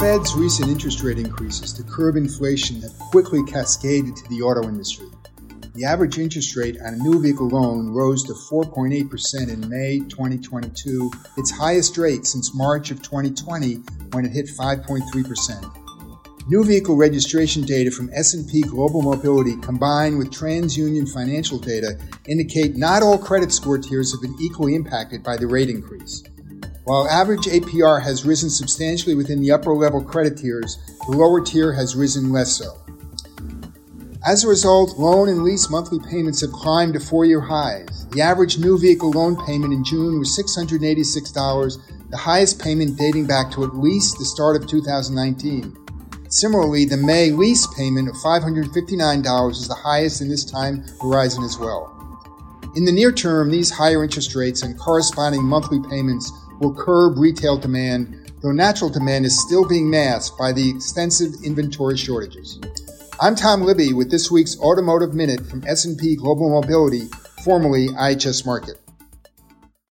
Fed's recent interest rate increases to curb inflation have quickly cascaded to the auto industry. The average interest rate on a new vehicle loan rose to 4.8% in May 2022, its highest rate since March of 2020 when it hit 5.3%. New vehicle registration data from S&P Global Mobility combined with TransUnion financial data indicate not all credit score tiers have been equally impacted by the rate increase. While average APR has risen substantially within the upper level credit tiers, the lower tier has risen less so. As a result, loan and lease monthly payments have climbed to four year highs. The average new vehicle loan payment in June was $686, the highest payment dating back to at least the start of 2019. Similarly, the May lease payment of $559 is the highest in this time horizon as well. In the near term, these higher interest rates and corresponding monthly payments will curb retail demand, though natural demand is still being masked by the extensive inventory shortages. I'm Tom Libby with this week's Automotive Minute from S&P Global Mobility, formerly IHS Markit.